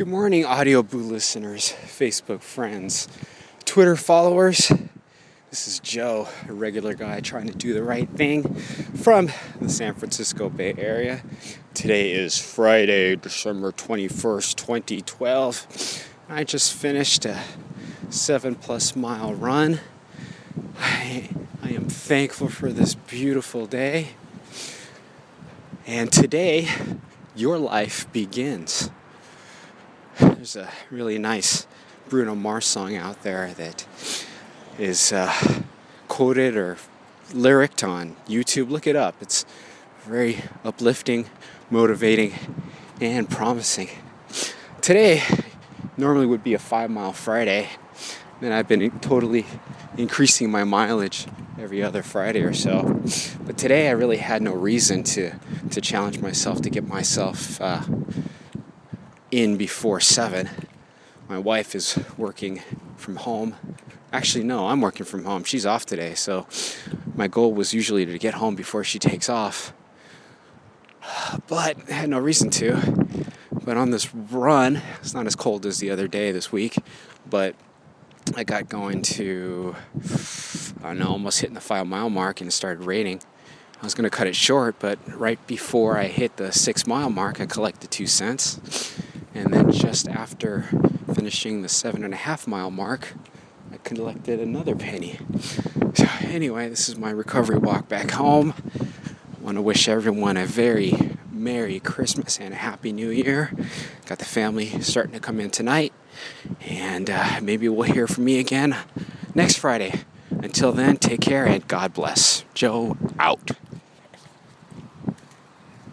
Good morning, Audioboo listeners, Facebook friends, Twitter followers. This is Joe, a regular guy trying to do the right thing from the San Francisco Bay Area. Today is Friday, December 21st, 2012. I just finished a seven plus mile run. I, I am thankful for this beautiful day. And today, your life begins. There's a really nice Bruno Mars song out there that is uh, quoted or lyricked on YouTube. Look it up. It's very uplifting, motivating, and promising. Today normally would be a five mile Friday, and I've been totally increasing my mileage every other Friday or so. But today I really had no reason to to challenge myself to get myself. Uh, in before 7. My wife is working from home. Actually, no, I'm working from home. She's off today, so my goal was usually to get home before she takes off. But I had no reason to. But on this run, it's not as cold as the other day this week, but I got going to, I don't know, almost hitting the five mile mark and it started raining. I was going to cut it short, but right before I hit the six mile mark, I collected two cents and then just after finishing the seven and a half mile mark, I collected another penny. So, anyway, this is my recovery walk back home. I want to wish everyone a very Merry Christmas and a Happy New Year. Got the family starting to come in tonight, and uh, maybe we'll hear from me again next Friday. Until then, take care and God bless. Joe out.